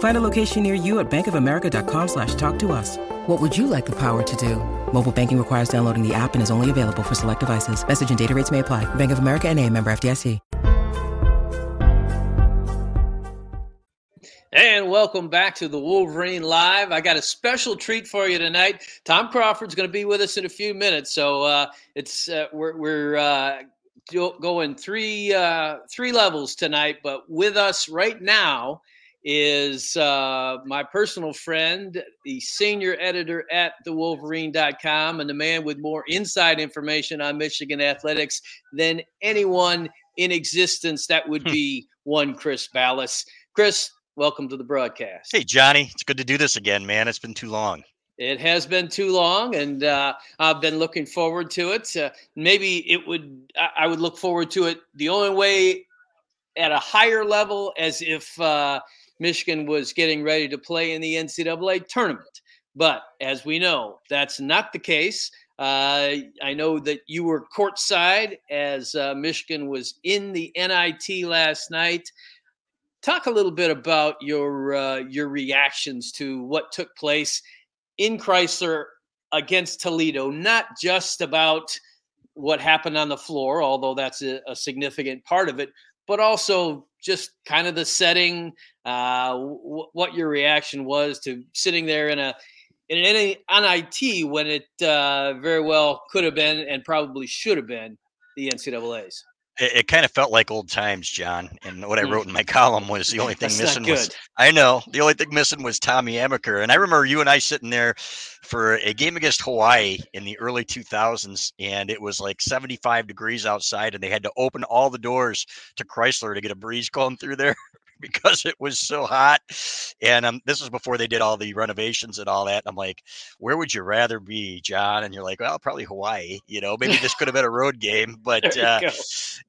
Find a location near you at bankofamerica.com slash talk to us. What would you like the power to do? Mobile banking requires downloading the app and is only available for select devices. Message and data rates may apply. Bank of America and a member FDIC. And welcome back to the Wolverine Live. I got a special treat for you tonight. Tom Crawford's going to be with us in a few minutes, so uh, it's uh, we're, we're uh, going three uh, three levels tonight. But with us right now is uh, my personal friend, the senior editor at thewolverine.com, and the man with more inside information on Michigan athletics than anyone in existence. That would Hmm. be one Chris Balas. Chris, welcome to the broadcast. Hey, Johnny, it's good to do this again, man. It's been too long. It has been too long, and uh, I've been looking forward to it. Uh, maybe it would. I- I would look forward to it the only way at a higher level, as if uh, Michigan was getting ready to play in the NCAA tournament. But as we know, that's not the case. Uh, I know that you were courtside as uh, Michigan was in the NIT last night. Talk a little bit about your uh, your reactions to what took place in Crisler against Toledo, not just about what happened on the floor, although that's a, a significant part of it, but also just kind of the setting, uh, w- what your reaction was to sitting there in a in an NIT when it uh, very well could have been and probably should have been the NCAA's. It, it kind of felt like old times, John. And what I Hmm. wrote in my column was the only thing missing was I know the only thing missing was Tommy Amaker. And I remember you and I sitting there for a game against Hawaii in the early 2000s, and it was like 75 degrees outside, and they had to open all the doors to Crisler to get a breeze going through there. Because it was so hot, and um, this was before they did all the renovations and all that. I'm like, "Where would you rather be, John?" And you're like, "Well, probably Hawaii." You know, maybe this could have been a road game, but uh,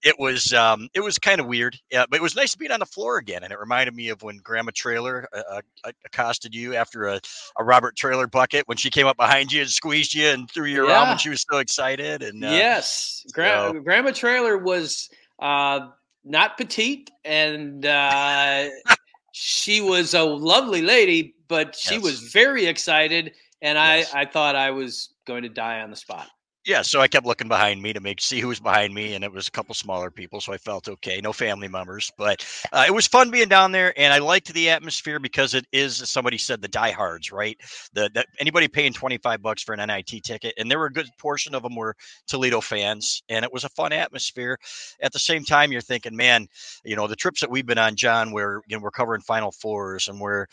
it was um, it was kind of weird. Yeah, but it was nice being on the floor again, and it reminded me of when Grandma Traylor uh, uh, accosted you after a, a Robert Traylor bucket when she came up behind you and squeezed you and threw you around Yeah. when she was so excited. And uh, yes, Gra- so- Grandma Traylor was uh, not petite, and uh, she was a lovely lady, but she Yes. was very excited, and I, I thought I was going to die on the spot. Yeah, so I kept looking behind me to make see who was behind me, and it was a couple smaller people, so I felt okay. No family members, but uh, it was fun being down there, and I liked the atmosphere because it is, as somebody said, the diehards, right? The, anybody paying twenty five bucks for an NIT ticket, and there were a good portion of them were Toledo fans, and it was a fun atmosphere. At the same time, you're thinking, man, you know, the trips that we've been on, John, where you know we're covering Final Fours, and we're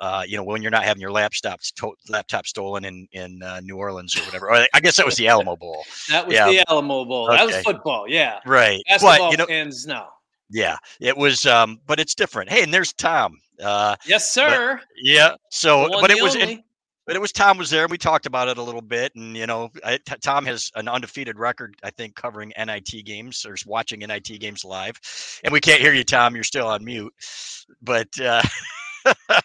uh, you know, when you're not having your laptop to- laptop stolen in in uh, New Orleans or whatever. Or I guess that was the Alamo Bowl, That was Yeah. the Alamo Bowl. That was football, yeah. right? Basketball But you know, fans, no. yeah, it was. Um, but it's different. Hey, and there's Tom. Uh, Yes, sir. yeah. So, but it was. only. but it was Tom was there. and We talked about it a little bit, and you know, I, T- Tom has an undefeated record, I think, covering NIT games or watching NIT games live. And we can't hear you, Tom. You're still on mute, but uh,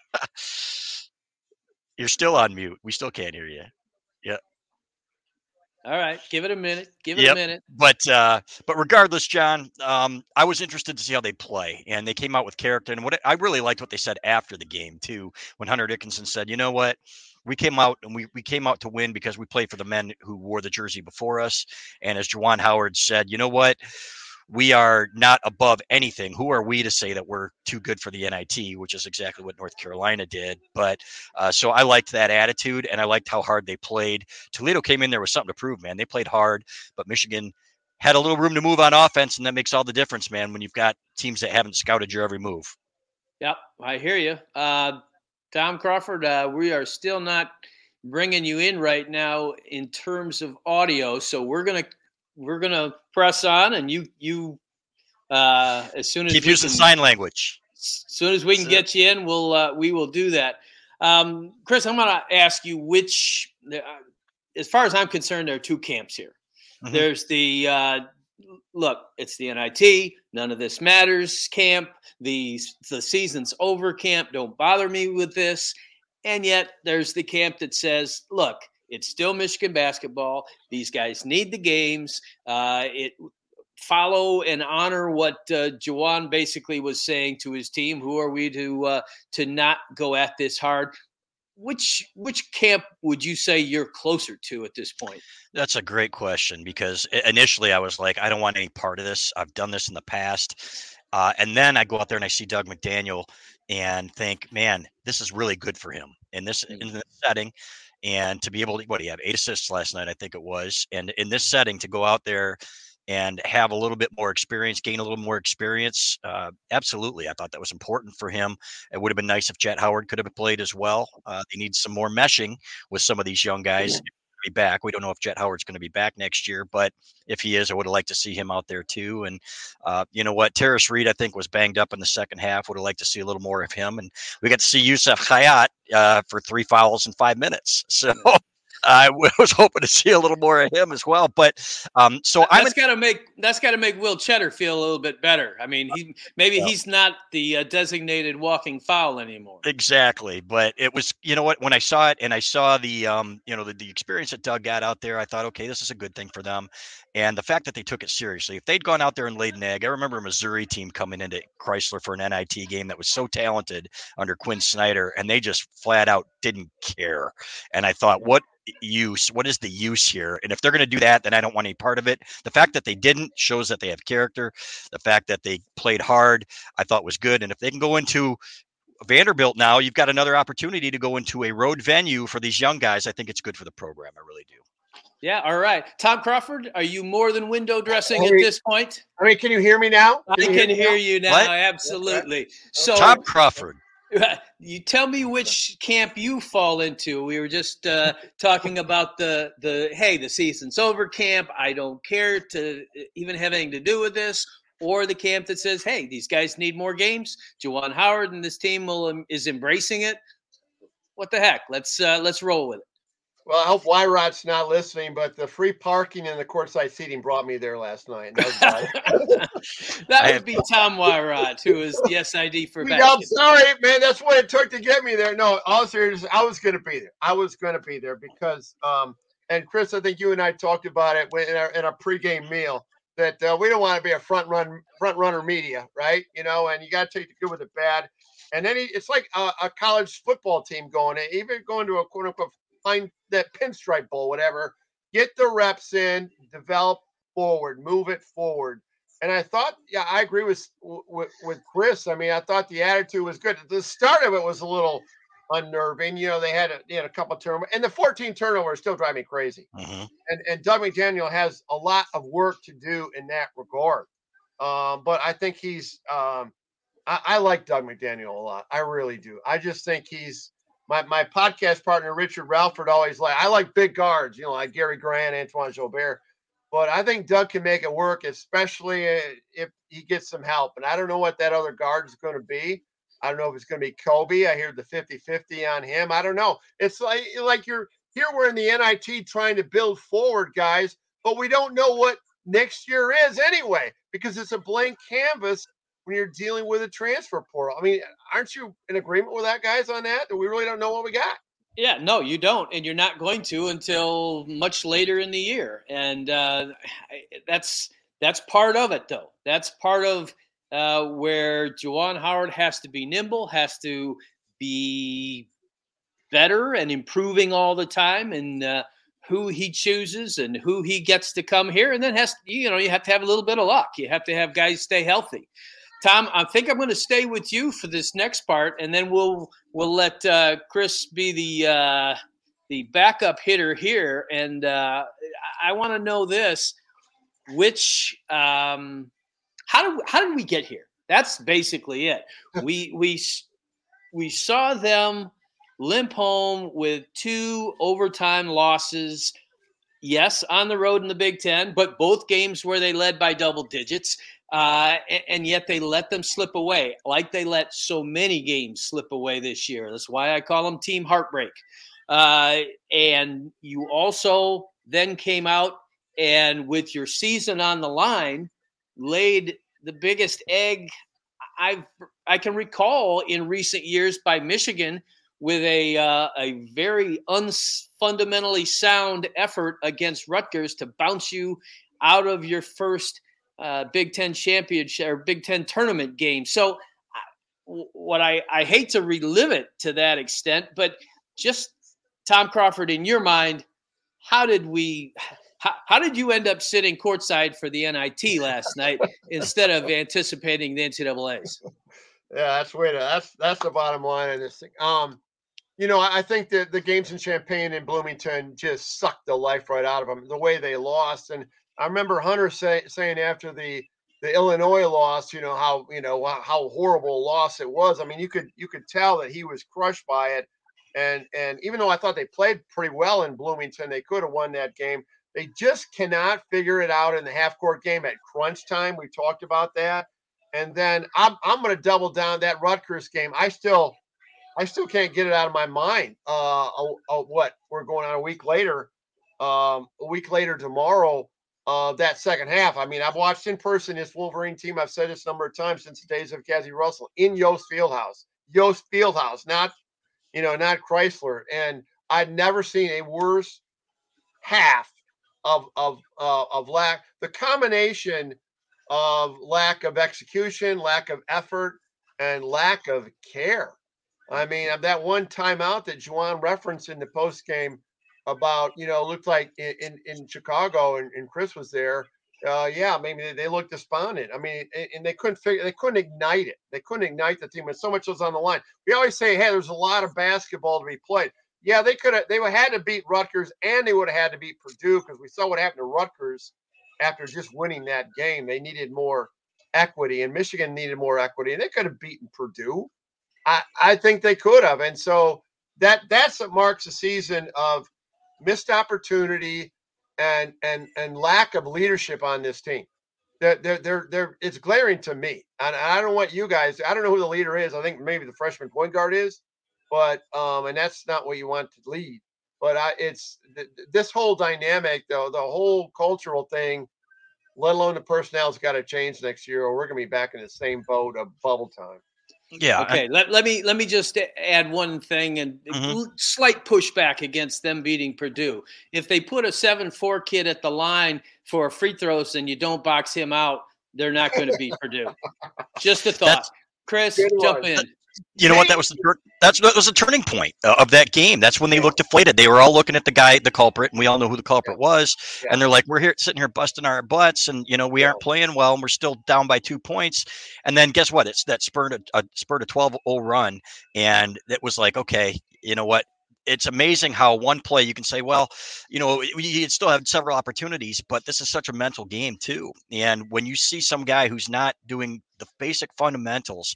you're still on mute. We still can't hear you. Yeah. All right, give it a minute. Give it Yep. a minute. But uh, but regardless, John, um, I was interested to see how they play, and they came out with character. And what I really liked what they said after the game too, when Hunter Dickinson said, "You know what." We came out and we, we came out to win because we played for the men who wore the jersey before us. And as Juwan Howard said, you know what? We are not above anything. Who are we to say that we're too good for the NIT, which is exactly what North Carolina did. But uh, so I liked that attitude and I liked how hard they played. Toledo came in there with something to prove, man. They played hard, but Michigan had a little room to move on offense, and that makes all the difference, man. When you've got teams that haven't scouted your every move. Yep, I hear you, uh, Tom Crawford. Uh, we are still not bringing you in right now in terms of audio, so we're gonna we're gonna press on, and you you uh, as soon as keep using can, sign language. As soon as we can get you in, we'll uh, we will do that. Um, Chris, I'm going to ask you which, uh, as far as I'm concerned, there are two camps here. Mm-hmm. There's the uh, look, it's the NIT, none of this matters camp. The the season's over camp. Don't bother me with this. And yet there's the camp that says, look, it's still Michigan basketball. These guys need the games. Uh, it follow and honor what uh, Juwan basically was saying to his team. Who are we to uh, to not go at this hard? Which which camp would you say you're closer to at this point? That's a great question because initially I was like, I don't want any part of this. I've done this in the past, uh, and then I go out there and I see Dug McDaniel and think, man, this is really good for him in this in this setting. And to be able to, what you have, eight assists last night, I think it was. And in this setting, to go out there and have a little bit more experience, gain a little more experience. Uh, absolutely, I thought that was important for him. It would have been nice if Jett Howard could have played as well. Uh, they need some more meshing with some of these young guys. Yeah. Be back. We don't know if Jett Howard's going to be back next year, but if he is, I would have liked to see him out there too. And uh, you know what, Tarris Reed, I think, was banged up in the second half. Would have liked to see a little more of him. And we got to see Youssef Khayat uh, for three fouls in five minutes. So I was hoping to see a little more of him as well. But um, so I'm that's got to make that's got to make Will Tschetter feel a little bit better. I mean, he maybe yeah. he's not the uh, designated walking foul anymore. Exactly, but it was you know what when I saw it and I saw the um, you know the, the experience that Dug got out there, I thought okay, this is a good thing for them. And the fact that they took it seriously, if they'd gone out there and laid an egg, I remember a Missouri team coming into Crisler for an NIT game that was so talented under Quin Snyder, and they just flat out didn't care. And I thought, what use? What is the use here? And if they're going to do that, then I don't want any part of it. The fact that they didn't shows that they have character. The fact that they played hard, I thought was good. And if they can go into Vanderbilt now, you've got another opportunity to go into a road venue for these young guys. I think it's good for the program. I really do. Yeah, all right. Tom Crawford, are you more than window dressing at this point? I mean, can you hear me now? Can I can hear, you now, what? absolutely. So Tom Crawford. You tell me which camp you fall into. We were just uh, talking about the the hey, the season's over camp. I don't care to even have anything to do with this, or the camp that says, hey, these guys need more games. Juwan Howard and this team will is embracing it. What the heck? Let's uh, let's roll with it. Well, I hope Wywrot's not listening, but the free parking and the courtside seating brought me there last night. that would be Tom Wywrot, who is the SID for. Yeah, I'm sorry, man. That's what it took to get me there. No, all serious, I was going to be there. I was going to be there because, um, and Chris, I think you and I talked about it in our, in our pregame meal that uh, we don't want to be a front run front runner media, right? You know, and you got to take the good with the bad. And then he, it's like a, a, college football team going, even going to a quote unquote that pinstripe bowl, whatever. Get the reps in, develop forward, move it forward. And I thought, yeah, I agree with, with with Chris. I mean, I thought the attitude was good. The start of it was a little unnerving. You know, they had a, they had a couple of turnovers, and the 14 turnovers still drive me crazy. Mm-hmm. And and Dug McDaniel has a lot of work to do in that regard. Um, but I think he's um, I, I, like Dug McDaniel a lot. I really do. I just think he's my my podcast partner Richard Ralford always like I like big guards, you know, like Gary Grant, Antoine Joubert. But I think Dug can make it work, especially if he gets some help. And I don't know what that other guard is going to be. I don't know if it's going to be Kobe. I hear the 50-50 on him. I don't know. It's like like you're here we're in the NIT trying to build forward, guys, but we don't know what next year is anyway because it's a blank canvas when you're dealing with a transfer portal. I mean, aren't you in agreement with that, guys, on that? That we really don't know what we got. Yeah, no, you don't, and you're not going to until much later in the year, and uh, that's that's part of it, though. That's part of uh, where Juwan Howard has to be nimble, has to be better and improving all the time, and uh, who he chooses and who he gets to come here, and then has you know you have to have a little bit of luck. You have to have guys stay healthy. Tom, I think I'm going to stay with you for this next part, and then we'll we'll let uh, Chris be the uh, the backup hitter here. And uh, I want to know this: which um, how do how did we get here? That's basically it. We we we saw them limp home with two overtime losses. Yes, on the road in the Big Ten, but both games where they led by double digits. Uh, and, and, yet they let them slip away, like they let so many games slip away this year. That's why I call them team heartbreak. Uh, and you also then came out and with your season on the line, laid the biggest egg I've I can recall in recent years by Michigan with a uh, a very unfundamentally sound effort against Rutgers to bounce you out of your first uh, Big Ten championship or Big Ten tournament game. So, what I I hate to relive it to that extent, but just Tom Crawford, in your mind, how did we? How, how did you end up sitting courtside for the NIT last night instead of anticipating the NCAA's? Yeah, that's way to, that's that's the bottom line of this thing. Um, you know, I think that the games in Champaign and Bloomington just sucked the life right out of them. The way they lost, and I remember Hunter say, saying after the the Illinois loss, you know how you know how horrible a loss it was. I mean, you could you could tell that he was crushed by it, and and even though I thought they played pretty well in Bloomington, they could have won that game. They just cannot figure it out in the half court game at crunch time. We talked about that, and then I'm I'm going to double down that Rutgers game. I still I still can't get it out of my mind. Uh, uh, uh, what we're going on a week later, um, a week later tomorrow. Uh, that second half. I mean, I've watched in person this Wolverine team. I've said this a number of times since the days of Cazzie Russell in Yost Fieldhouse. Yost Fieldhouse, not you know, not Crisler. And I'd never seen a worse half of of uh, of lack. The combination of lack of execution, lack of effort, and lack of care I mean, that one timeout that Juwan referenced in the post game about, you know, looked like in, in, Chicago and, and, Chris was there. Uh, yeah, maybe they, they looked despondent. I mean, and, and, they couldn't figure, they couldn't ignite it. They couldn't ignite the team, and so much was on the line. We always say, hey, there's a lot of basketball to be played. Yeah, they could have, they would had to beat Rutgers, and they would have had to beat Purdue because we saw what happened to Rutgers after just winning that game. They needed more equity, and Michigan needed more equity, and they could have beaten Purdue. I, I think they could have. And so that that's what marks a season of missed opportunity and and and lack of leadership on this team. They're, they're, they're, they're, it's glaring to me. And I don't want you guys, I don't know who the leader is. I think maybe the freshman point guard is, but, um, and that's not what you want to lead. But I, it's th- this whole dynamic, though, the whole cultural thing, let alone the personnel's got to change next year, or we're going to be back in the same boat of bubble time. Yeah. Okay. let, let me let me just add one thing and mm-hmm. slight pushback against them beating Purdue. If they put a seven four kid at the line for free throws and you don't box him out, they're not going to beat Purdue. Just a thought. That's, Chris, jump in you know what? That was the that's that was the turning point uh, of that game. That's when they looked deflated. They were all looking at the guy, the culprit, and we all know who the culprit was. Yeah. And they're like, "We're here sitting here busting our butts, and you know we aren't playing well, and we're still down by two points." And then guess what? It's that spurred a, a spurred a 12-0 run, and it was like, okay, you know what? it's amazing how one play you can say, well, you know, you still have several opportunities, but this is such a mental game too. And when you see some guy who's not doing the basic fundamentals,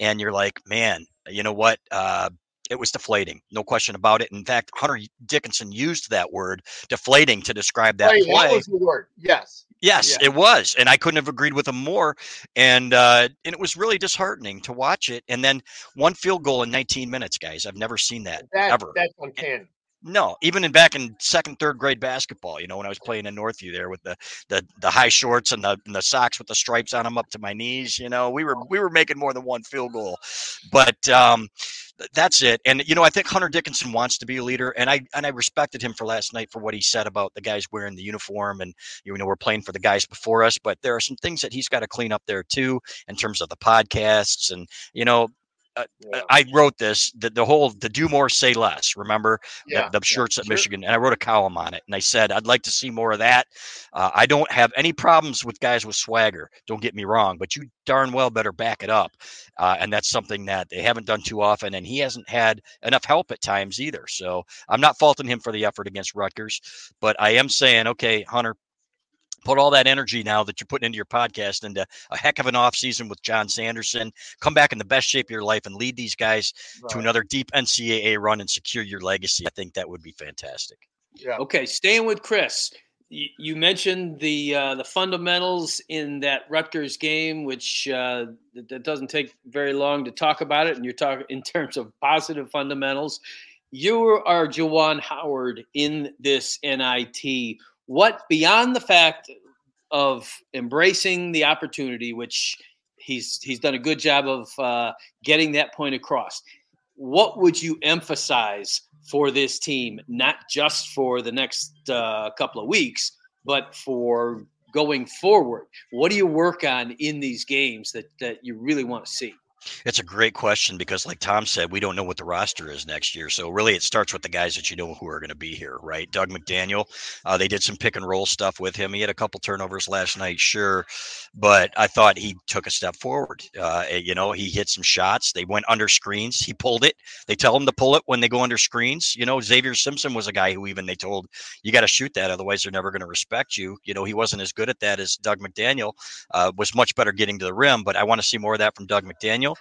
and you're like, man, you know what? Uh, it was deflating, no question about it. In fact, Hunter Dickinson used that word "deflating" to describe that Wait, play. That was the word. Yes. Yes, it was, and I couldn't have agreed with him more. And uh, and it was really disheartening to watch it. And then one field goal in 19 minutes, guys. I've never seen that, that ever. That's uncanny. No, even in back in second, third grade basketball, you know, when I was playing in Northview there with the the the high shorts and the and the socks with the stripes on them up to my knees, you know, we were we were making more than one field goal, but um, that's it. And you know, I think Hunter Dickinson wants to be a leader, and I and I respected him for last night for what he said about the guys wearing the uniform, and you know, we're playing for the guys before us, but there are some things that he's got to clean up there too in terms of the podcasts, and you know, uh, yeah. I wrote this the, the whole the do more say less. Remember yeah, the, the shirts yeah, at sure. Michigan, and I wrote a column on it, and I said I'd like to see more of that. Uh, I don't have any problems with guys with swagger. Don't get me wrong, but you darn well better back it up, uh, and that's something that they haven't done too often, and he hasn't had enough help at times either. So I'm not faulting him for the effort against Rutgers, but I am saying, okay, Hunter, put all that energy now that you're putting into your podcast into a heck of an off season with Jon Sanderson. Come back in the best shape of your life and lead these guys right. to another deep NCAA run and secure your legacy. I think that would be fantastic. Yeah. Okay, staying with Chris. You mentioned the uh, the fundamentals in that Rutgers game, which uh, that doesn't take very long to talk about it. And you're talking in terms of positive fundamentals. You are Juwan Howard in this NIT what beyond the fact of embracing the opportunity, which he's he's done a good job of uh, getting that point across. What would you emphasize for this team, not just for the next uh, couple of weeks, but for going forward? What do you work on in these games that that you really want to see? It's a great question because, like Tom said, we don't know what the roster is next year. So really, it starts with the guys that you know who are going to be here, right? Dug McDaniel, uh, they did some pick and roll stuff with him. He had a couple turnovers last night, sure, but I thought he took a step forward. Uh, eh, you know, he hit some shots. They went under screens. He pulled it. They tell him to pull it when they go under screens. You know, Xavier Simpson was a guy who even they told you got to shoot that, otherwise they're never going to respect you. You know, he wasn't as good at that as Dug McDaniel. Uh, was much better getting to the rim, but I want to see more of that from Dug McDaniel.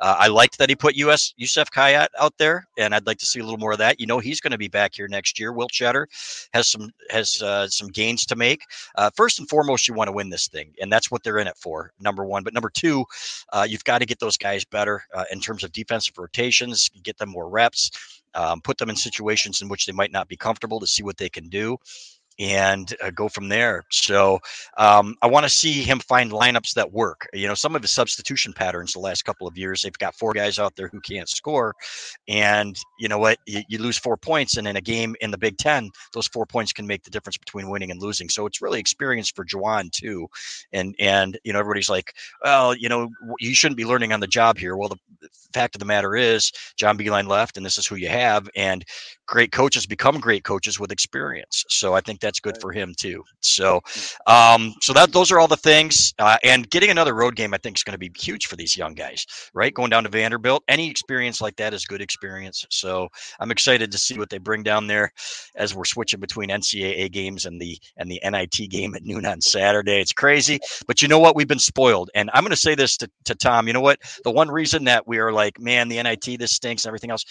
Uh, I liked that he put US Youssef Khayat out there, and I'd like to see a little more of that. You know, he's going to be back here next year. Will Tschetter has some has uh, some gains to make. Uh, first and foremost, you want to win this thing, and that's what they're in it for. Number one, but number two, uh, you've got to get those guys better uh, in terms of defensive rotations, get them more reps. Um, put them in situations in which they might not be comfortable to see what they can do and uh, go from there. So um, I want to see him find lineups that work. You know, some of his substitution patterns the last couple of years, they've got four guys out there who can't score, and you know what? You, you, lose four points, and in a game in the Big Ten, those four points can make the difference between winning and losing. So it's really experience for Juwan too, and and you know everybody's like, well, you know, you shouldn't be learning on the job here. Well, the fact of the matter is, John Beilein left, and this is who you have, and great coaches become great coaches with experience. So I think that's good for him too. So, um, so that those are all the things. Uh, and getting another road game, I think, is going to be huge for these young guys. Right, going down to Vanderbilt, any experience like that is good experience. So I'm excited to see what they bring down there as we're switching between NCAA games and the and the NIT game at noon on Saturday. It's crazy, but you know what? We've been spoiled, and I'm going to say this to, to Tom. You know what? The one reason that we are like, man, the NIT this stinks and everything else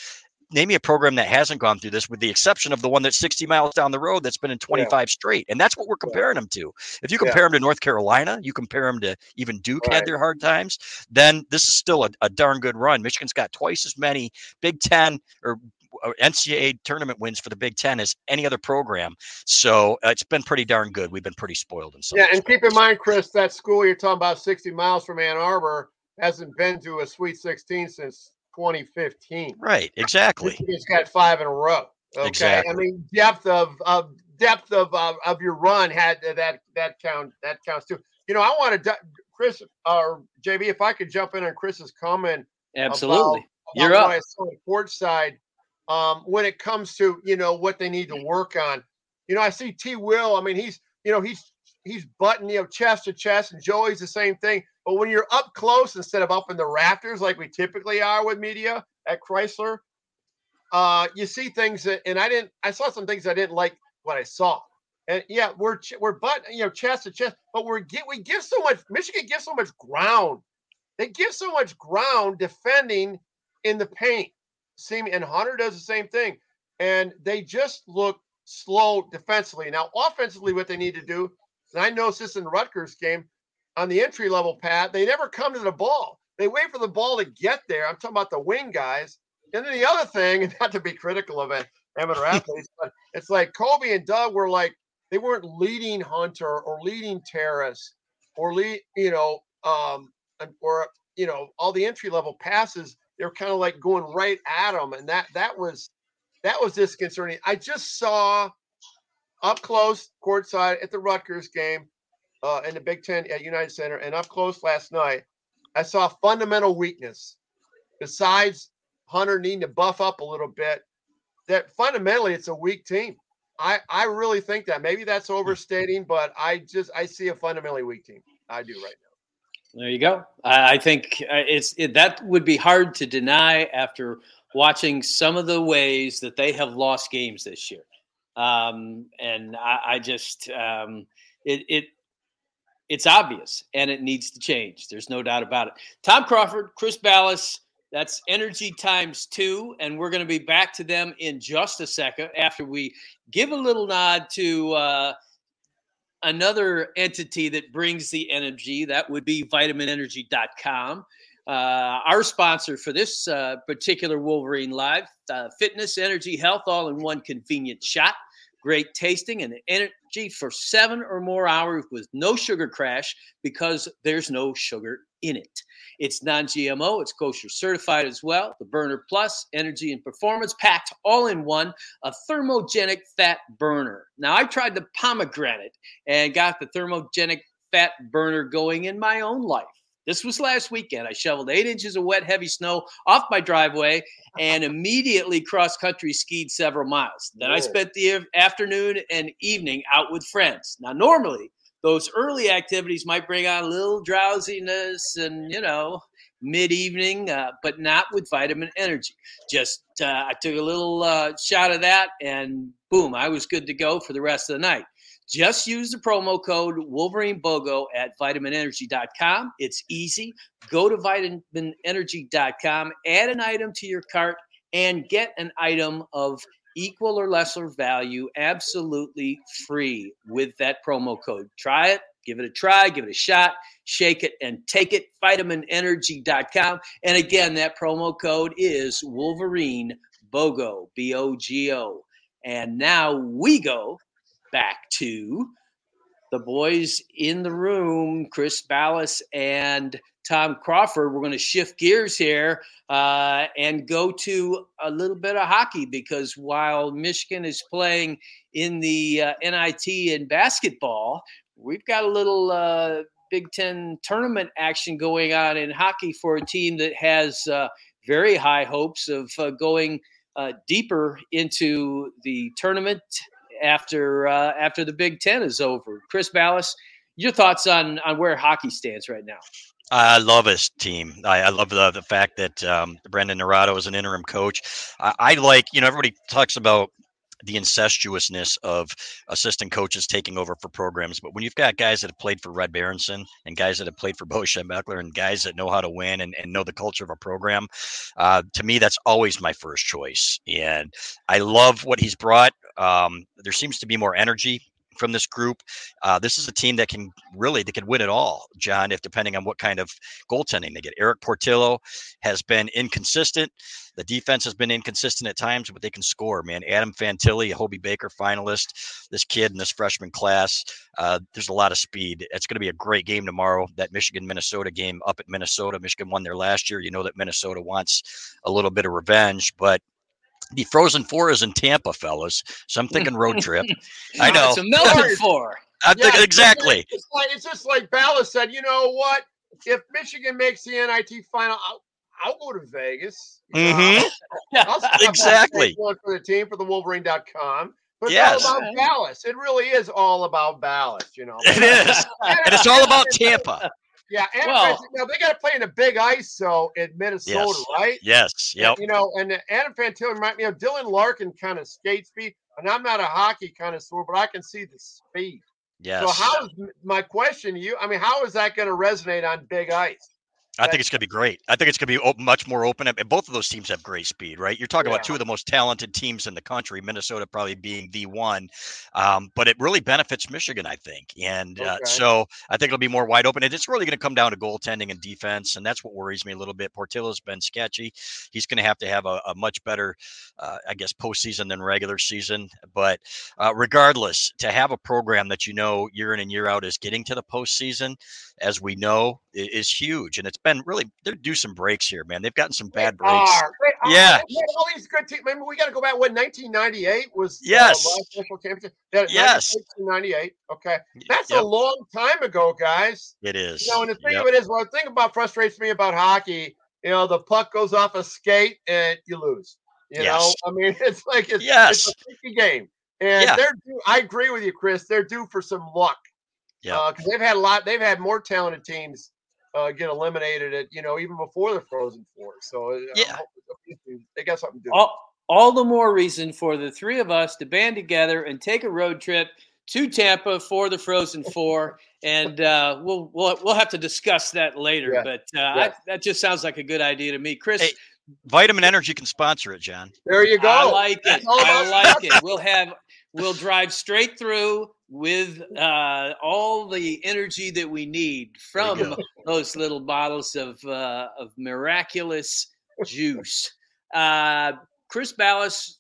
name me a program that hasn't gone through this, with the exception of the one that's 60 miles down the road that's been in 25 yeah. straight. And that's what we're comparing yeah. them to. If you compare yeah. them to North Carolina, you compare them to even Duke right. had their hard times, then this is still a, a darn good run. Michigan's got twice as many Big Ten or NCAA tournament wins for the Big Ten as any other program. So uh, it's been pretty darn good. We've been pretty spoiled in some. Yeah, and keep in mind, Chris, that school you're talking about, 60 miles from Ann Arbor, hasn't been to a Sweet 16 since 2015. Right, exactly. He's got five in a row. Okay, exactly. I mean depth of of depth of of, of your run had that that count that counts too. You know, I want to Chris or JB if I could jump in on Chris's comment. Absolutely, about, You're up. I saw court side um, when it comes to you know what they need to work on. You know, I see T. Will. I mean, he's you know he's he's butting you know chest to chest, and Joey's the same thing. But when you're up close instead of up in the rafters like we typically are with media at Crisler, uh, you see things that, and I didn't. I saw some things I didn't like what I saw. And yeah, we're we're but you know chest to chest, but we're get we give so much. Michigan gives so much ground. They give so much ground defending in the paint. See, and Hunter does the same thing, and they just look slow defensively. Now, offensively, what they need to do, and I noticed this in the Rutgers game, on the entry level pad, they never come to the ball. They wait for the ball to get there. I'm talking about the wing guys. And then the other thing, not to be critical of it, amateur athletes, but it's like Kobe and Dug were like they weren't leading Hunter or leading Tarris or lead, you know, um, or you know, all the entry level passes. They're kind of like going right at them, and that that was that was disconcerting. I just saw up close courtside at the Rutgers game uh, in the Big Ten at United Center and up close last night, I saw fundamental weakness. Besides Hunter needing to buff up a little bit, that fundamentally it's a weak team. I, I really think that maybe that's hmm. overstating, but I just I see a fundamentally weak team. I do right now. There you go. I, I think uh, it's it, that would be hard to deny after watching some of the ways that they have lost games this year. Um, and I, I just um, it, it it's obvious and it needs to change. There's no doubt about it. Tom Crawford, Chris Balas, that's energy times two. And we're going to be back to them in just a second after we give a little nod to uh, another entity that brings the energy. That would be vitaminenergy.com. Uh, our sponsor for this uh, particular Wolverine Live uh, fitness, energy, health, all in one convenient shot. Great tasting and energy for seven or more hours with no sugar crash because there's no sugar in it. It's non GMO, it's kosher certified as well. The Burner Plus, energy and performance packed all in one, a thermogenic fat burner. Now, I tried the pomegranate and got the thermogenic fat burner going in my own life. This was last weekend. I shoveled eight inches of wet, heavy snow off my driveway and immediately cross country skied several miles. Then I spent the afternoon and evening out with friends. Now, normally, those early activities might bring on a little drowsiness and, you know, mid evening, uh, but not with vitamin energy. Just uh, I took a little uh, shot of that and boom, I was good to go for the rest of the night. Just use the promo code Wolverine BOGO at vitaminenergy.com. It's easy. Go to vitaminenergy.com, add an item to your cart, and get an item of equal or lesser value absolutely free with that promo code. Try it, give it a try, give it a shot, shake it, and take it. VitaminEnergy.com. And again, that promo code is Wolverine BOGO, B O G O. And now we go back to the boys in the room, Chris Balas and Tom Crawford. We're going to shift gears here uh, and go to a little bit of hockey because while Michigan is playing in the uh, NIT in basketball, we've got a little uh, Big Ten tournament action going on in hockey for a team that has uh, very high hopes of uh, going uh, deeper into the tournament after uh, after the Big Ten is over. Chris Balas, your thoughts on on where hockey stands right now? I love his team. I, I love the, the fact that um, Brandon Naurato is an interim coach. I, I like, you know, everybody talks about the incestuousness of assistant coaches taking over for programs. But when you've got guys that have played for Red Berenson and guys that have played for Bo Schembechler and guys that know how to win and, and know the culture of a program, uh, to me, that's always my first choice. And I love what he's brought. Um, there seems to be more energy from this group. Uh, this is a team that can really they can win it all, John. If depending on what kind of goaltending they get, Erik Portillo has been inconsistent. The defense has been inconsistent at times, but they can score. Man, Adam Fantilli, a Hobey Baker finalist, this kid in this freshman class. Uh, there's a lot of speed. It's going to be a great game tomorrow. That Michigan Minnesota game up at Minnesota. Michigan won there last year. You know that Minnesota wants a little bit of revenge, but the Frozen Four is in Tampa, fellas. So I'm thinking road trip. I know. It's a Melbourne Four. I'm yeah, thinking exactly. It's, like, it's just like said. You know what? If Michigan makes the NIT final, I'll, I'll go to Vegas. Mm-hmm. exactly. For the team for the Wolverine.com. But yes. it's all about Balas. It really is all about Balas, you know. It is. and it's all about Tampa. Yeah, and well, now they got to play in the Big Ice, so in Minnesota, yes. right? Yes. Yep. And, you know, and uh, Adam Fantilli remind me of Dylan Larkin kind of skate speed, and I'm not a hockey kind of sore, but I can see the speed. Yes. So how is my question to you? I mean, how is that going to resonate on Big Ice? I think it's going to be great. I think it's going to be open, much more open. And both of those teams have great speed, right? You're talking yeah. about two of the most talented teams in the country, Minnesota probably being the one. Um, but it really benefits Michigan, I think. And uh, okay. uh, so I think it'll be more wide open. And it's really going to come down to goaltending and defense. And that's what worries me a little bit. Portillo's been sketchy. He's going to have to have a, a much better, uh, I guess, postseason than regular season. But uh, regardless, to have a program that you know year in and year out is getting to the postseason, as we know, is huge. And it's been really they're due some breaks here, man. They've gotten some bad breaks. Are. Yeah, all these good teams. Maybe we got to go back. When 1998 was yes, uh, national championship. Yeah, yes, 1998. Okay, that's yep. a long time ago, guys. It is. You know, and the thing yep. of it is, what the thing about frustrates me about hockey, you know, the puck goes off a skate and you lose. You yes. know, I mean, it's like it's, yes. it's a tricky game. And yeah. they're due, I agree with you, Chris. They're due for some luck. Yeah, because uh, they've had a lot. They've had more talented teams uh, get eliminated at you know even before the Frozen Four. So uh, yeah, they got something to do. All, all the more reason for the three of us to band together and take a road trip to Tampa for the Frozen Four, and uh, we'll we'll we'll have to discuss that later. Yeah. But uh, yeah. I, that just sounds like a good idea to me, Chris. Hey, Vitamin Energy can sponsor it, John. There you go. I like it. I like it. We'll have we'll drive straight through with uh, all the energy that we need from those little bottles of uh, of miraculous juice. Uh, Chris Balas,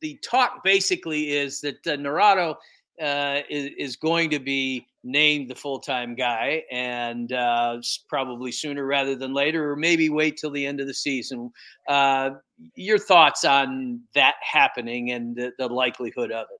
the talk basically is that uh, Naurato uh, is, is going to be named the full time guy, and uh, probably sooner rather than later, or maybe wait till the end of the season. Uh, your thoughts on that happening and the, the likelihood of it?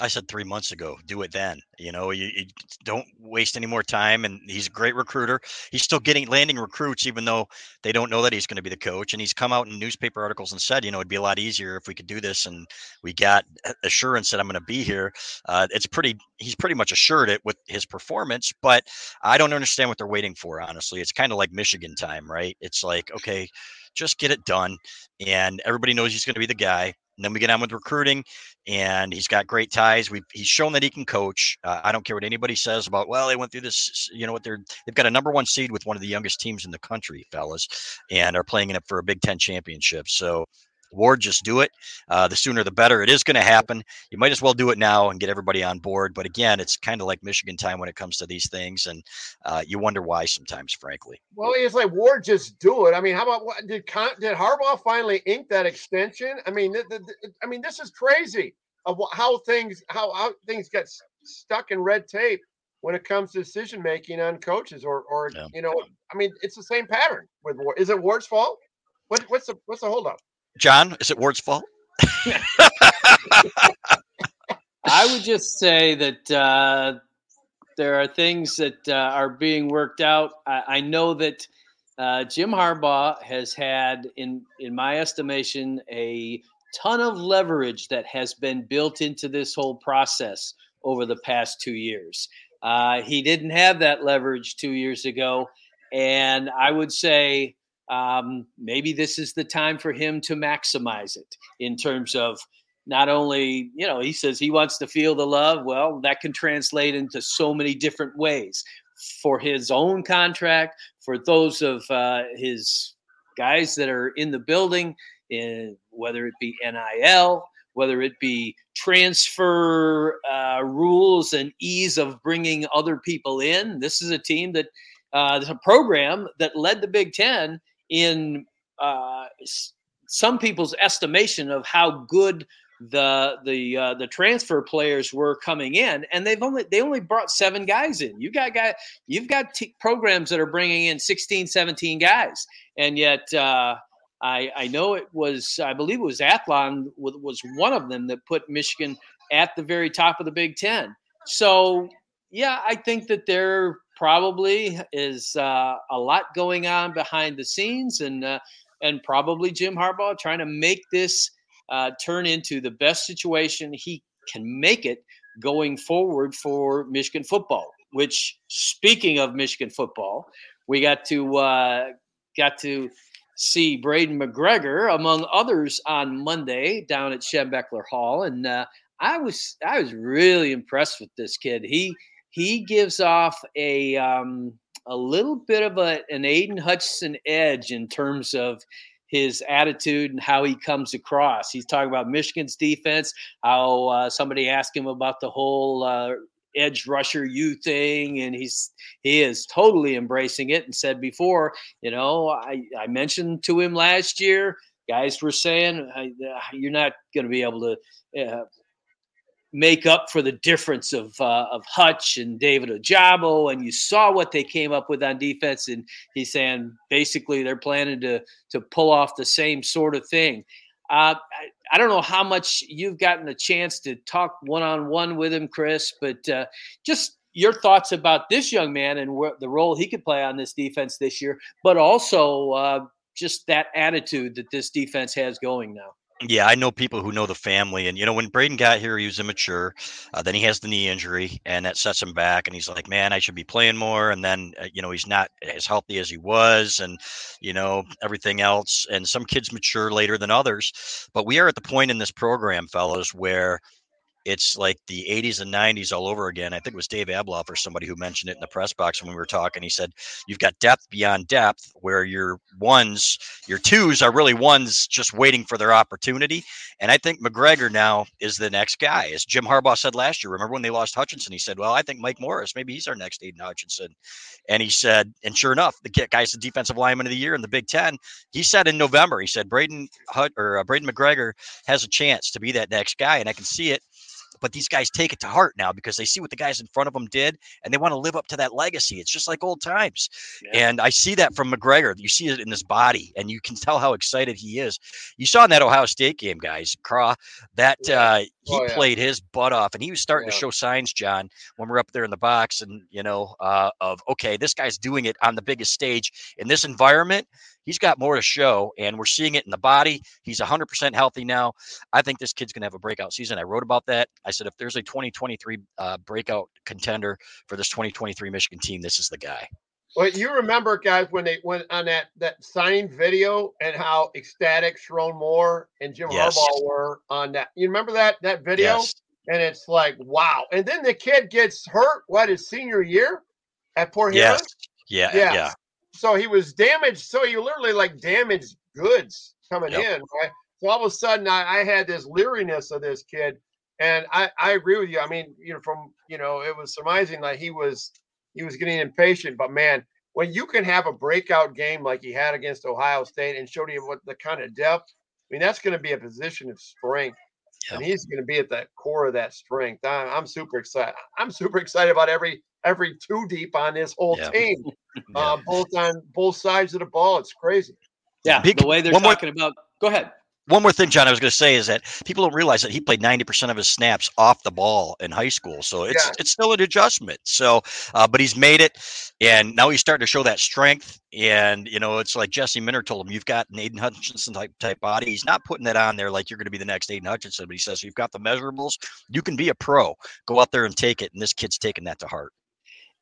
I said three months ago, do it then. You know, you, you, don't waste any more time. And he's a great recruiter. He's still getting landing recruits, even though they don't know that he's going to be the coach. And he's come out in newspaper articles and said, you know, it'd be a lot easier if we could do this. And we got assurance that I'm going to be here. Uh, it's pretty, he's pretty much assured it with his performance. But I don't understand what they're waiting for, honestly. It's kind of like Michigan time, right? It's like, okay, just get it done. And everybody knows he's going to be the guy. And then we get on with recruiting, and he's got great ties. We he's shown that he can coach. Uh, I don't care what anybody says about. Well, they went through this. You know what? They're they've got a number one seed with one of the youngest teams in the country, fellas, and are playing it for a Big Ten championship. So Warde, just do it. Uh, the sooner the better. It is going to happen. You might as well do it now and get everybody on board. But again, it's kind of like Michigan time when it comes to these things, and uh, you wonder why sometimes, frankly. Well, it's like Warde, just do it. I mean, how about what did did Harbaugh finally ink that extension? I mean, the, the, I mean, this is crazy of how things how, how things get stuck in red tape when it comes to decision making on coaches or or yeah. you know I mean it's the same pattern with Warde. Is it Warde's fault? What what's the what's the holdup? John, is it Warde's fault? I would just say that uh, there are things that uh, are being worked out. I, I know that uh, Jim Harbaugh has had, in in my estimation, a ton of leverage that has been built into this whole process over the past two years. Uh, he didn't have that leverage two years ago, and I would say um, maybe this is the time for him to maximize it in terms of not only, you know, he says he wants to feel the love. Well, that can translate into so many different ways for his own contract, for those of uh, his guys that are in the building, in, whether it be NIL, whether it be transfer uh, rules and ease of bringing other people in. This is a team that, uh, there's a program that led the Big Ten in uh, some people's estimation of how good the the uh, the transfer players were coming in, and they've only they only brought seven guys in. You got guy you've got t- programs that are bringing in 16, 17 guys, and yet. Uh, I, I know it was, I believe it was Athlon was one of them that put Michigan at the very top of the Big Ten. So, yeah, I think that they're probably is uh, a lot going on behind the scenes, and uh, and probably Jim Harbaugh trying to make this uh, turn into the best situation he can make it going forward for Michigan football. Which, speaking of Michigan football, we got to uh, got to see Braiden McGregor among others on Monday down at Schembechler Hall, and uh, I was I was really impressed with this kid. He he gives off a um, a little bit of a, an Aidan Hutchinson edge in terms of his attitude and how he comes across. He's talking about Michigan's defense. How uh, somebody asked him about the whole uh, edge rusher you thing, and he's he is totally embracing it. And said before, you know, I I mentioned to him last year. Guys were saying you're not going to be able to uh, make up for the difference of uh, of Hutch and David Ojabo, and you saw what they came up with on defense. And he's saying basically they're planning to to pull off the same sort of thing. Uh, I, I, don't know how much you've gotten a chance to talk one on one with him, Chris, but uh, just your thoughts about this young man and wh- the role he could play on this defense this year, but also uh, just that attitude that this defense has going now. Yeah, I know people who know the family, and you know when Braiden got here, he was immature. Uh, then he has the knee injury, and that sets him back. And he's like, "Man, I should be playing more." And then uh, you know he's not as healthy as he was, and you know everything else. And some kids mature later than others, but we are at the point in this program, fellows, where it's like the 80s and 90s all over again. I think it was Dave Ablauf or somebody who mentioned it in the press box when we were talking. He said, You've got depth beyond depth, where your ones, your twos are really ones just waiting for their opportunity. And I think McGregor now is the next guy. As Jim Harbaugh said last year, remember when they lost Hutchinson? He said, Well, I think Mike Morris, maybe he's our next Aidan Hutchinson. And he said, and sure enough, the guy's the defensive lineman of the year in the Big Ten. He said in November, he said, Braiden Hut or uh, Braiden McGregor has a chance to be that next guy. And I can see it but these guys take it to heart now because they see what the guys in front of them did and they want to live up to that legacy. It's just like old times. Yeah. And I see that from McGregor. You see it in his body and you can tell how excited he is. You saw in that Ohio State game, guys, Craw, that yeah. uh, he oh, yeah. played his butt off and he was starting to show signs, John, when we're up there in the box and, you know, uh, of, okay, this guy's doing it on the biggest stage in this environment he's got more to show, and we're seeing it in the body. He's 100% healthy now. I think this kid's going to have a breakout season. I wrote about that. I said if there's a 2023 uh, breakout contender for this 2023 Michigan team, this is the guy. Well, you remember, guys, when they went on that that signed video and how ecstatic Sherrone Moore and Jim yes. Harbaugh were on that. You remember that that video? Yes. And it's like, wow. And then the kid gets hurt. What his senior year at Port Huron? Yes. Yeah. Yeah. yeah so he was damaged. So he literally like damaged goods coming yep. in, right? So all of a sudden, I, I, had this leeriness of this kid, and I, I agree with you. I mean, you know, from you know, it was surmising that he was he was getting impatient, but man, when you can have a breakout game like he had against Ohio State and showed you what the kind of depth, I mean, that's going to be a position of strength. Yep. And he's going to be at the core of that strength. I'm, I'm super excited. I'm super excited about every every two deep on this whole yeah. team, yeah. Uh, both on both sides of the ball. It's crazy. Yeah, Big, the way they're talking more, about. Go ahead. One more thing, John, I was going to say is that people don't realize that he played 90% of his snaps off the ball in high school. So it's yeah. it's still an adjustment. So, uh, but he's made it. And now he's starting to show that strength. And, you know, it's like Jesse Minter told him, you've got an Aidan Hutchinson type, type body. He's not putting that on there like you're going to be the next Aidan Hutchinson, but he says, you've got the measurables. You can be a pro. Go out there and take it. And this kid's taking that to heart.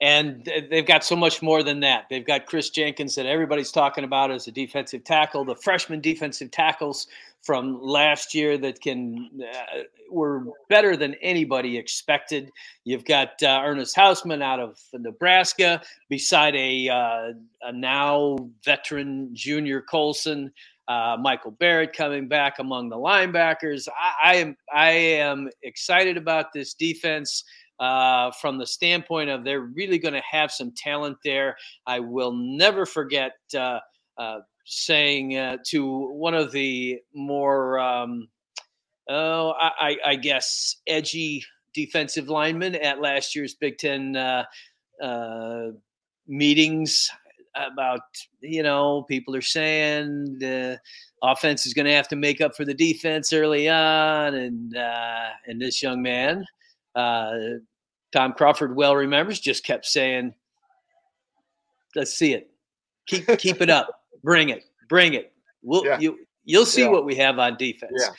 And they've got so much more than that. They've got Chris Jenkins that everybody's talking about as a defensive tackle, the freshman defensive tackles from last year that can uh, were better than anybody expected. You've got uh, Ernest Hausmann out of Nebraska beside a, uh, a now veteran junior Colson. Uh, Michael Barrett coming back among the linebackers. I, I am I am excited about this defense uh, from the standpoint of they're really going to have some talent there. I will never forget uh, uh, saying uh, to one of the more, um, oh, I, I, guess, edgy defensive linemen at last year's Big Ten uh, uh, meetings about, you know, people are saying the offense is going to have to make up for the defense early on. And, and this young man, uh, Tom Crawford well remembers, just kept saying, "Let's see it. Keep keep it up. Bring it. Bring it. We'll yeah. you you'll see yeah. what we have on defense." Yeah.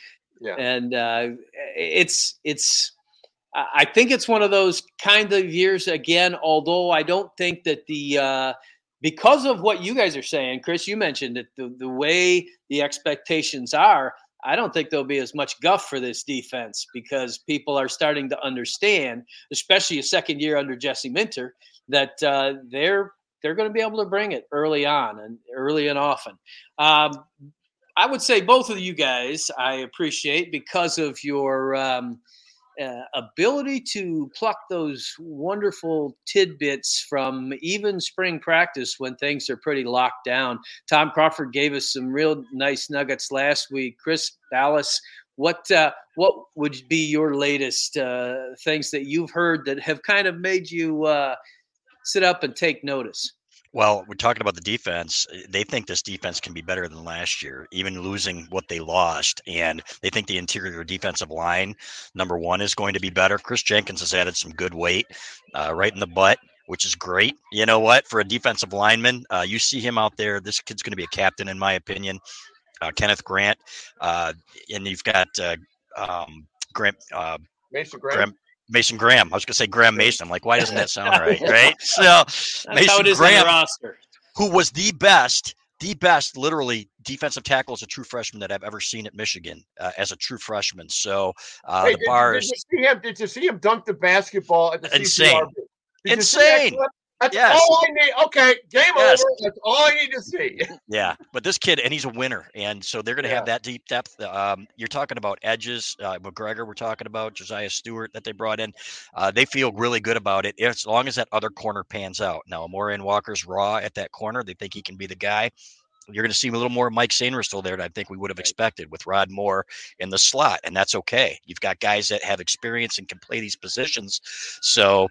Yeah. And uh, it's it's I think it's one of those kind of years again. Although I don't think that the uh, because of what you guys are saying, Chris, you mentioned that the the way the expectations are, I don't think there'll be as much guff for this defense because people are starting to understand, especially a second year under Jesse Minter, that uh, they're they're going to be able to bring it early on and early and often. Um, I would say both of you guys I appreciate because of your um, uh, ability to pluck those wonderful tidbits from even spring practice when things are pretty locked down. Tom Crawford gave us some real nice nuggets last week. Chris Balas, what uh, what would be your latest uh, things that you've heard that have kind of made you uh, sit up and take notice? Well, we're talking about the defense. Eh, they think this defense can be better than last year, even losing what they lost. And they think the interior defensive line, number one, is going to be better. Chris Jenkins has added some good weight uh, right in the butt, which is great. You know what? For a defensive lineman, uh, you see him out there. This kid's going to be a captain, in my opinion. Uh, Kenneth Grant. Uh, and you've got uh, um, Grant. Uh, Mason Grant. Graham, Mason Graham. I was going to say Graham Mason. I'm like, why doesn't that sound right? Right. So Mason Graham, who was the best, the best, literally defensive tackle as a true freshman that I've ever seen at Michigan uh, as a true freshman. So uh, hey, the bar is. Did you, see him, did you see him dunk the basketball at the insane? Insane. That's yes. all I need. Okay, game yes. over. That's all I need to see. yeah, but this kid, and he's a winner, and so they're going to yeah. have that deep depth. Um, you're talking about edges, uh, McGregor. We're talking about Josiah Stewart that they brought in. Uh, they feel really good about it as long as that other corner pans out. Now, Morian Walker's raw at that corner. They think he can be the guy. You're going to see a little more Mike Sainristil there than I think we would have expected with Rod Moore in the slot, and that's okay. You've got guys that have experience and can play these positions, so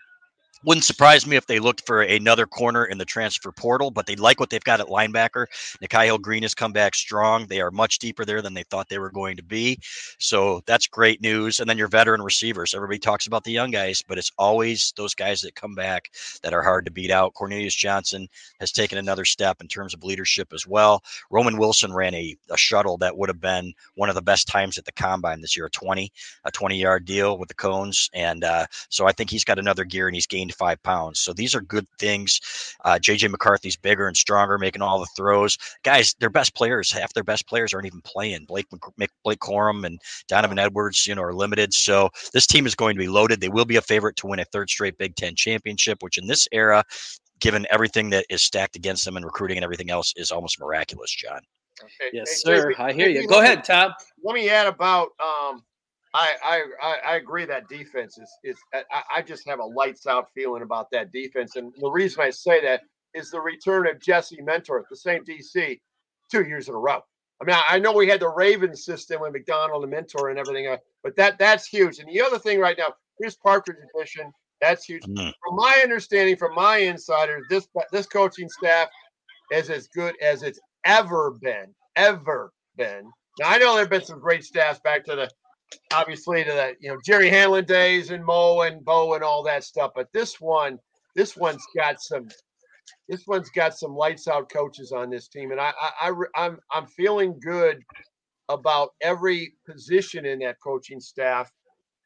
wouldn't surprise me if they looked for another corner in the transfer portal, but they like what they've got at linebacker. Nikhai Green has come back strong. They are much deeper there than they thought they were going to be. So that's great news. And then your veteran receivers. Everybody talks about the young guys, but it's always those guys that come back that are hard to beat out. Cornelius Johnson has taken another step in terms of leadership as well. Roman Wilson ran a, a shuttle that would have been one of the best times at the combine this year, a 20, a 20 yard deal with the cones. And uh, so I think he's got another gear and he's gained five pounds. So these are good things. Uh, JJ McCarthy's bigger and stronger, making all the throws. Guys, their best players, half their best players aren't even playing. Blake Blake Corum and Donovan Edwards, you know, are limited. So this team is going to be loaded. They will be a favorite to win a third straight Big Ten championship, which in this era, given everything that is stacked against them and recruiting and everything else, is almost miraculous, John. Okay. Yes, hey, sir. I hear you. Go ahead, Tom. Let me add about um, I, I I agree that defense is is I, I just have a lights out feeling about that defense, and the reason I say that is the return of Jesse Minter at the same DC two years in a row. I mean, I know we had the Ravens system with Macdonald and Minter and everything, uh, but that that's huge. And the other thing right now, Chris Partridge addition, that's huge. Mm. From my understanding, from my insiders, this this coaching staff is as good as it's ever been, ever been. Now I know there've been some great staffs back to the obviously to the you know Jerry Hanlon days and Mo and Bo and all that stuff. But this one, this one's got some, this one's got some lights out coaches on this team, and I, I, I I'm I'm feeling good about every position in that coaching staff.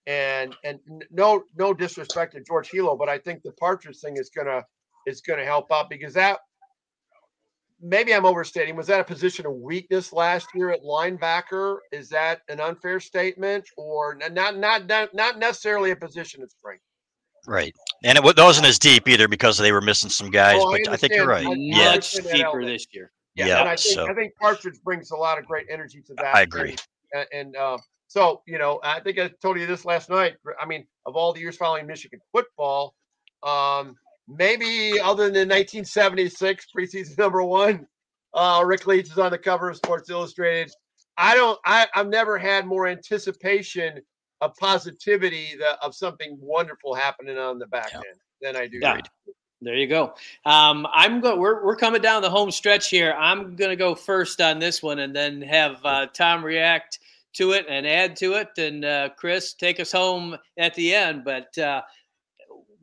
And and no no disrespect to George Helow, but I think the Partridge thing is gonna is gonna help out because that maybe I'm overstating. Was that a position of weakness last year at linebacker? Is that an unfair statement, or not? Not not, not necessarily a position of strength. Right, and it wasn't as deep either because they were missing some guys. Oh, but I, I, think you're right. Yeah, it's deeper this year. Yeah, yeah and I think so. I think Partridge brings a lot of great energy to that. I agree. And, and uh, so you know, I think I told you this last night. I mean, of all the years following Michigan football, um, maybe other than 1976 preseason number one, uh, Rick Leach is on the cover of Sports Illustrated. I don't. I, I've never had more anticipation of positivity the, of something wonderful happening on the back yeah. end than I do. Yeah. There you go. Um, I'm going. We're we're coming down the home stretch here. I'm going to go first on this one, and then have uh, Tom react to it and add to it, and uh, Chris take us home at the end. But uh,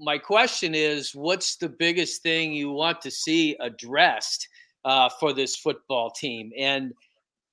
my question is, what's the biggest thing you want to see addressed uh, for this football team? And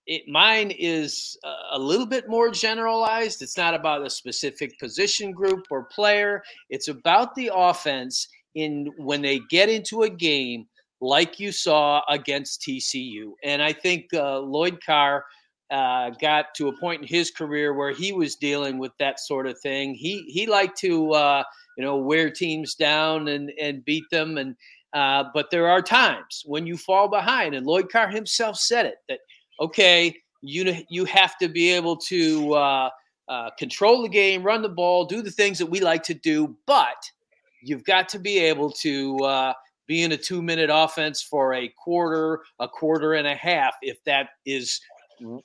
it, mine is a little bit more generalized. It's not about a specific position group or player. It's about the offense in when they get into a game like you saw against TCU. And I think uh, Lloyd Carr uh, got to a point in his career where he was dealing with that sort of thing. He he liked to uh, you know wear teams down and and beat them, and uh, but there are times when you fall behind, and Lloyd Carr himself said it that okay, you you have to be able to uh, uh, control the game, run the ball, do the things that we like to do, but you've got to be able to uh, be in a two minute offense for a quarter, a quarter and a half, if that is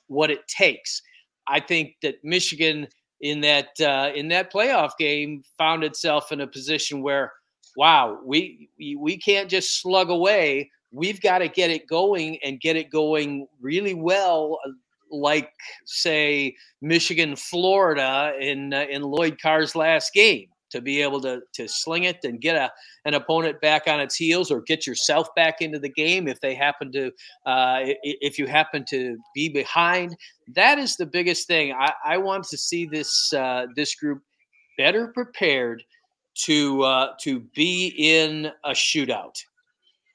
what it takes. I think that Michigan in that uh, in that playoff game found itself in a position where, wow, we we can't just slug away. We've got to get it going and get it going really well, like say Michigan, Florida in uh, in Lloyd Carr's last game to be able to to sling it and get a an opponent back on its heels or get yourself back into the game if they happen to uh, if you happen to be behind. That is the biggest thing. I, I want to see this uh, this group better prepared to uh, to be in a shootout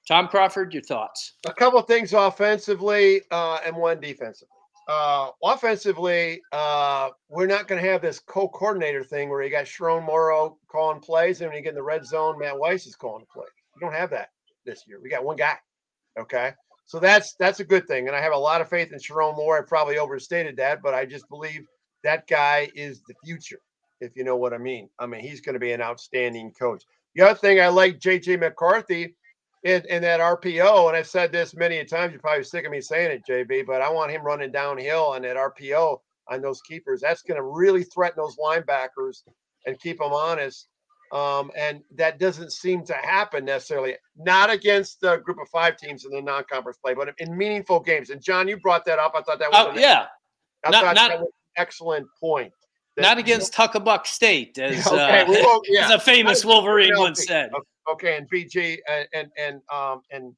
Tom Crawford, your thoughts? A couple things offensively uh, and one defensively. Uh, offensively, uh, we're not going to have this co-coordinator thing where you got Sherrone Moore calling plays, and when you get in the red zone, Matt Weiss is calling the play. We don't have that this year. We got one guy. Okay, so that's that's a good thing, and I have a lot of faith in Sherrone Moore. I probably overstated that, but I just believe that guy is the future. If you know what I mean. I mean, he's going to be an outstanding coach. The other thing I like JJ McCarthy in, in that RPO, and I've said this many times, you're probably sick of me saying it, JB, but I want him running downhill on that RPO on those keepers. That's going to really threaten those linebackers and keep them honest. Um, and that doesn't seem to happen necessarily, not against the group of five teams in the non-conference play, but in meaningful games. And John, you brought that up. I thought that was oh, yeah. I not, thought not, that was an excellent point. Not against Huckabuck State, as, okay, uh, yeah. as a famous Wolverine once said. Okay, and BG and and and um and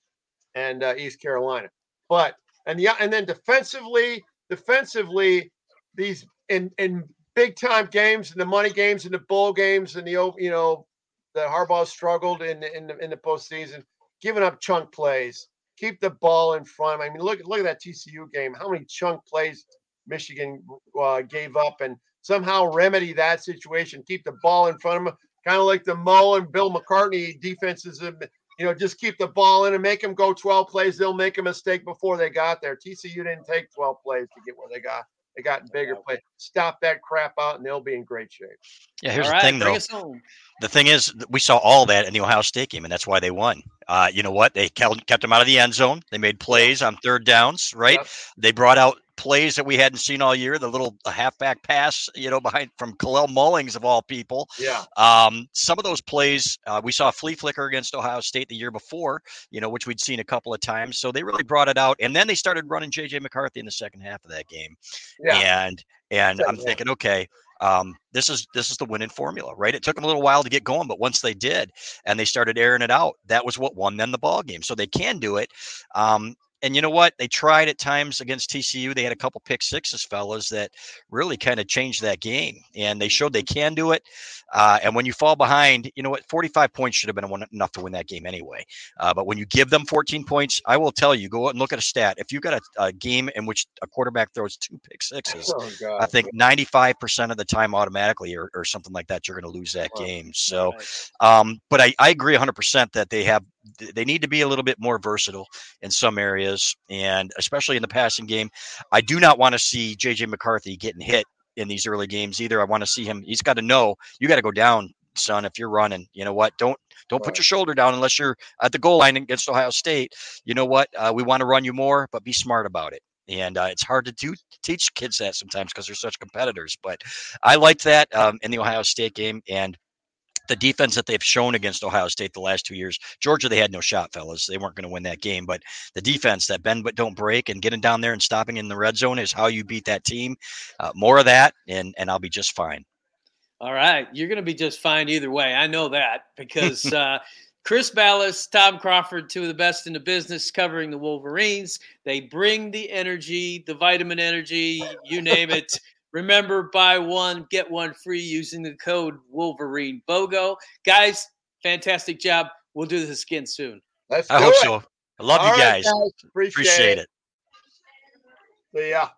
and uh, East Carolina, but and yeah, and then defensively, defensively, these in in big time games and the money games and the bowl games and the you know the Harbaugh struggled in in the, in the postseason, giving up chunk plays. Keep the ball in front. I mean, look look at that TCU game. How many chunk plays Michigan uh, gave up, and somehow remedy that situation. Keep the ball in front of them, kind of like the Mo and Bill McCartney defenses. You know, just keep the ball in and make them go 12 plays. They'll make a mistake before they got there. TCU didn't take 12 plays to get where they got. They got in bigger play. Stop that crap out, and they'll be in great shape. Yeah, here's all the right, thing, though. The thing is, we saw all that in the Ohio State game, and that's why they won. Uh, you know what? They kept, kept them out of the end zone. They made plays on third downs, right? Yep. They brought out plays that we hadn't seen all year. The little halfback pass, you know, behind from Kalel Mullings of all people. Yeah. Um, some of those plays uh, we saw a flea flicker against Ohio State the year before, you know, which we'd seen a couple of times. So they really brought it out, and then they started running JJ McCarthy in the second half of that game. Yeah. And and I'm thinking, okay, um, this is this is the winning formula, right? It took them a little while to get going, but once they did, and they started airing it out, that was what won them the ball game. So they can do it. Um, and you know what? They tried at times against TCU. They had a couple pick sixes, fellas, that really kind of changed that game. And they showed they can do it. Uh, and when you fall behind, you know what? 45 points should have been enough to win that game anyway. Uh, but when you give them 14 points, I will tell you, go out and look at a stat. If you've got a, a game in which a quarterback throws two pick sixes, oh, I think 95% of the time automatically or, or something like that, you're going to lose that game. So, um, but I, I agree 100% that they have they need to be a little bit more versatile in some areas, and especially in the passing game. I do not want to see JJ McCarthy getting hit in these early games either. I want to see him. He's got to know you got to go down, son. If you're running, you know what? Don't don't put your shoulder down unless you're at the goal line against Ohio State. You know what? Uh, we want to run you more, but be smart about it. And uh, it's hard to do teach kids that sometimes because they're such competitors. But I liked that um, in the Ohio State game, and the defense that they've shown against Ohio State the last two years. Georgia, they had no shot, fellas. They weren't going to win that game. But the defense that bend but don't break and getting down there and stopping in the red zone is how you beat that team. Uh, more of that, and and I'll be just fine. All right, you're going to be just fine either way. I know that because. Uh, Chris Balas, Tom Crawford, two of the best in the business covering the Wolverines. They bring the energy, the vitamin energy, you name it. Remember, buy one, get one free using the code Wolverine BOGO. Guys, fantastic job. We'll do this again soon. Let's I hope it. so. I love All you guys. Right, guys. Appreciate, Appreciate it. it. See ya.